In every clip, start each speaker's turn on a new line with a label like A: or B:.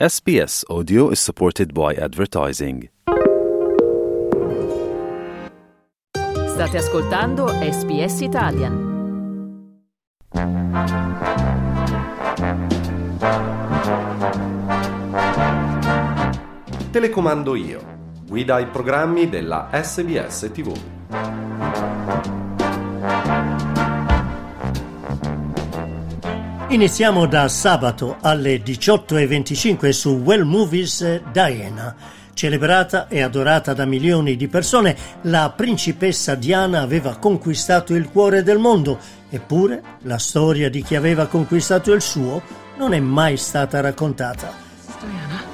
A: SBS Audio is supported by advertising.
B: State ascoltando SBS Italian.
C: Telecomando io. Guida i programmi della SBS TV.
D: Iniziamo da sabato alle 18.25 su Well Movies Diana. Celebrata e adorata da milioni di persone, la principessa Diana aveva conquistato il cuore del mondo, eppure la storia di chi aveva conquistato il suo non è mai stata raccontata.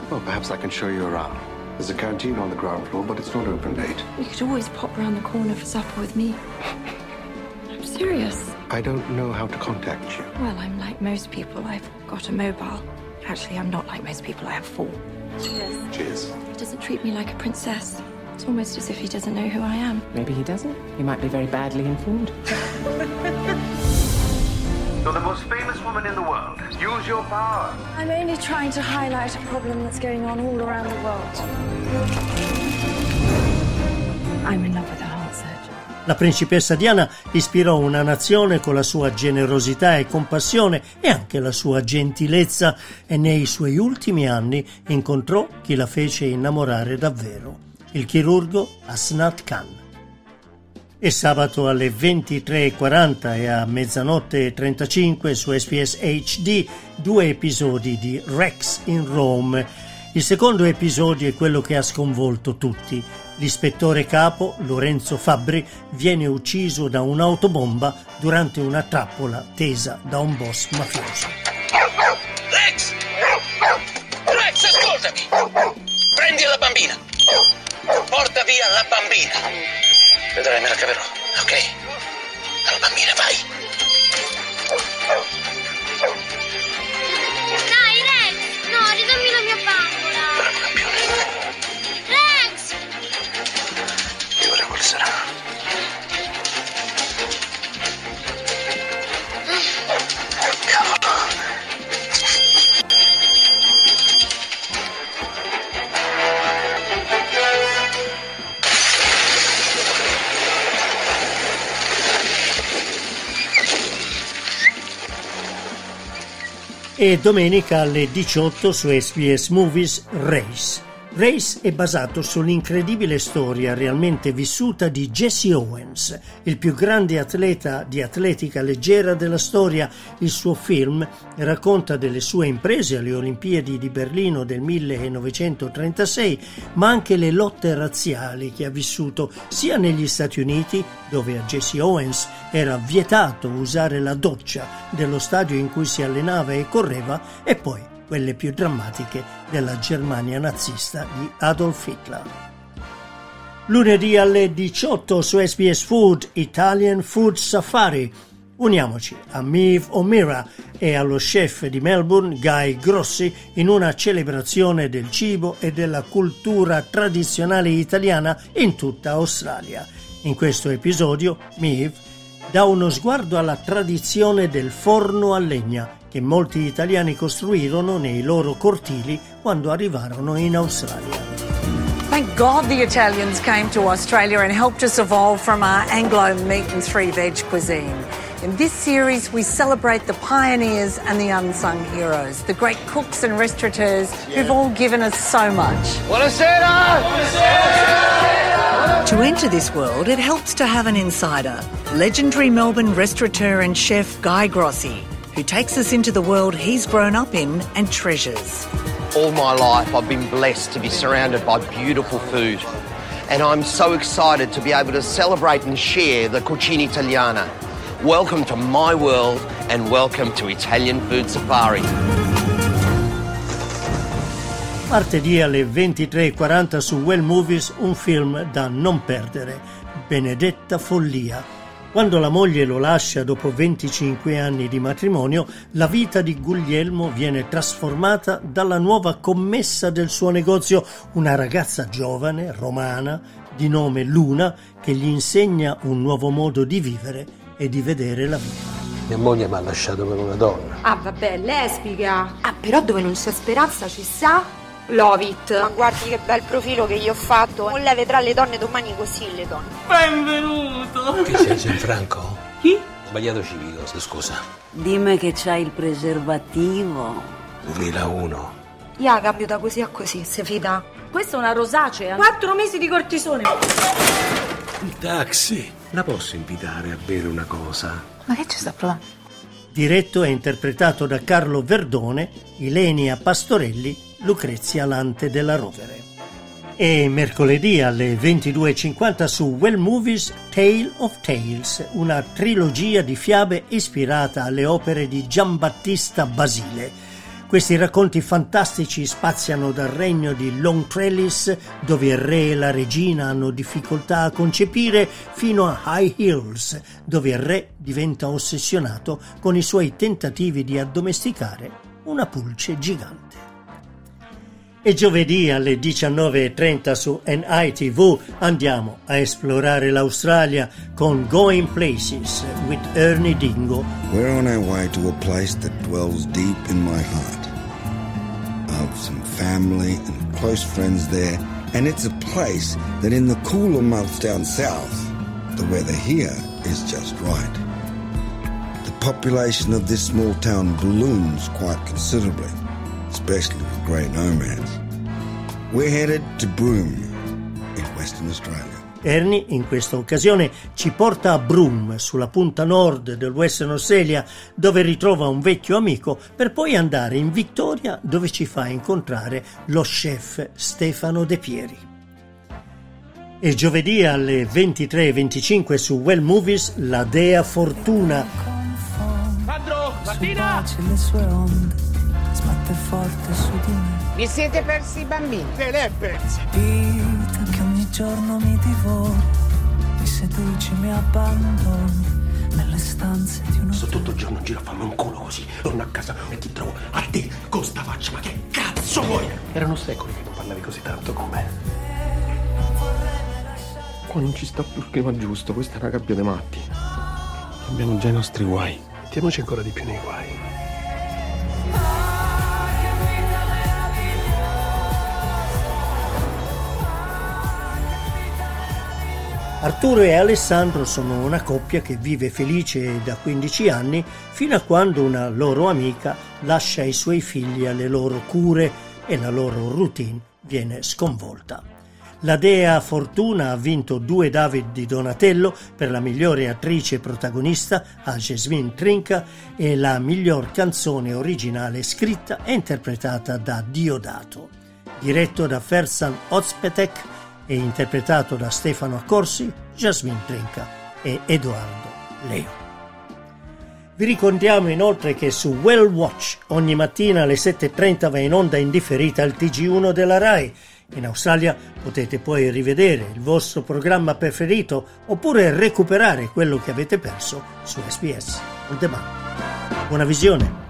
E: Well, perhaps I can show you around. There's a canteen on the ground floor, but it's not open late.
F: You could always pop round the corner for supper with me. I'm serious.
E: I don't know how to contact you.
F: Well, I'm like most people. I've got a mobile. Actually, I'm not like most people. I have four. Cheers.
E: Cheers.
F: He doesn't treat me like a princess. It's almost as if he doesn't know who I am.
G: Maybe he doesn't. He might be very badly informed.
H: You're the most famous woman in the world. Use your power.
F: I'm only trying to highlight a problem that's going on all around the world. I'm in love with a heart surgeon.
D: La principessa Diana ispirò una nazione con la sua generosità e compassione e anche la sua gentilezza e nei suoi ultimi anni incontrò chi la fece innamorare davvero, il chirurgo Asnat Khan. E sabato alle 23.40 e a mezzanotte e 35 su SPS HD due episodi di Rex in Rome. Il secondo episodio è quello che ha sconvolto tutti. L'ispettore capo, Lorenzo Fabbri, viene ucciso da un'autobomba durante una trappola tesa da un boss mafioso.
I: Rex! Rex, ascoltami! Prendi la bambina! Porta via la bambina! Vedrai, me la caverò, ok? Alla bambina, vai! E
D: domenica alle 18 su SBS Movies Race. Race è basato sull'incredibile storia realmente vissuta di Jesse Owens, il più grande atleta di atletica leggera della storia. Il suo film racconta delle sue imprese alle Olimpiadi di Berlino del 1936, ma anche le lotte razziali che ha vissuto sia negli Stati Uniti, dove a Jesse Owens era vietato usare la doccia dello stadio in cui si allenava e correva, e poi quelle più drammatiche della Germania nazista di Adolf Hitler. Lunedì alle 18 su SBS Food Italian Food Safari. Uniamoci a Miv O'Meara e allo chef di Melbourne Guy Grossi in una celebrazione del cibo e della cultura tradizionale italiana in tutta Australia. In questo episodio Miv dà uno sguardo alla tradizione del forno a legna che molti italiani costruirono nei loro cortili quando arrivarono in Australia.
J: Thank God the Italians came to Australia and helped us evolve from our Anglo meat and three veg cuisine. In this series, we celebrate the pioneers and the unsung heroes, the great cooks and restaurateurs who've all given us so much. To enter this world, it helps to have an insider, legendary Melbourne restaurateur and chef Guy Grossi, who takes us into the world he's grown up in and treasures.
K: All my life, I've been blessed to be surrounded by beautiful food. And I'm so excited to be able to celebrate and share the Cucina Italiana. Welcome to my world and welcome to Italian Food Safari.
D: Martedì alle 23.40 su Well Movies un film da non perdere, Benedetta Follia. Quando la moglie lo lascia dopo 25 anni di matrimonio, la vita di Guglielmo viene trasformata dalla nuova commessa del suo negozio, una ragazza giovane, romana, di nome Luna, che gli insegna un nuovo modo di vivere e di vedere la vita.
L: Mia moglie mi ha lasciato per una donna.
M: Ah, vabbè, lesbica. Ah, però dove non c'è speranza ci sta Lovit.
N: Ma guardi che bel profilo che gli ho fatto. Non lei vedrà le donne domani così, le donne.
M: Benvenuto.
L: Che sei Gianfranco?
M: Chi?
L: Sbagliato civico, scusa.
O: Dimmi che c'hai il preservativo.
L: 2001.
N: Ia, cambio da così a così, se fida.
M: Questa è una rosacea.
N: Quattro mesi di cortisone.
L: Il taxi. La posso invitare a bere una cosa?
N: Ma che ci sta provando?
D: Diretto e interpretato da Carlo Verdone, Ilenia Pastorelli, Lucrezia Lante della Rovere. E mercoledì alle 22.50 su Well Movies Tale of Tales, una trilogia di fiabe ispirata alle opere di Giambattista Basile. Questi racconti fantastici spaziano dal regno di Long Trellis, dove il re e la regina hanno difficoltà a concepire, fino a High Hills, dove il re diventa ossessionato con i suoi tentativi di addomesticare una pulce gigante. E giovedì alle 19.30 su NITV andiamo a esplorare l'Australia con Going Places with Ernie Dingo.
P: We're on our way to a place that dwells deep in my heart. I've some family and close friends there, and it's a place that in the cooler months down south, the weather here is just right. The population of this small town balloons quite considerably especially with grey nomads. We're headed to Broome, in Western Australia.
D: Ernie in questa occasione ci porta a Broome, sulla punta nord del Western Australia, dove ritrova un vecchio amico, per poi andare in Victoria, dove ci fa incontrare lo chef Stefano De Pieri. E giovedì alle 23.25 su Well Movies La Dea Fortuna.
H: Sandro, Martina!
Q: Forte su di me.
G: Vi siete persi i bambini?
H: Te l'è persi!
Q: Vita che ogni giorno mi divori, mi seduci, mi abbandoni nelle stanze di uno.
L: Sto tutto il giorno in giro a farmi un culo così. Torno a casa e ti trovo a te con sta faccia. Ma che cazzo vuoi? Erano secoli che non parlavi così tanto con me. Qua non ci sta più il clima giusto, questa è una gabbia dei matti. Abbiamo già i nostri guai. Mettiamoci ancora di più nei guai.
D: Arturo e Alessandro sono una coppia che vive felice da 15 anni fino a quando una loro amica lascia i suoi figli alle loro cure e la loro routine viene sconvolta. La dea Fortuna ha vinto due David di Donatello per la migliore attrice protagonista a Jasmine Trinca e la miglior canzone originale scritta e interpretata da Diodato. Diretto da Fersan Ozpetek e interpretato da Stefano Accorsi, Jasmine Trinca e Edoardo Leo. Vi ricordiamo inoltre che su Well Watch ogni mattina alle 7.30 va in onda indifferita il TG1 della RAI. In Australia potete poi rivedere il vostro programma preferito oppure recuperare quello che avete perso su SBS On Demand. Buona visione!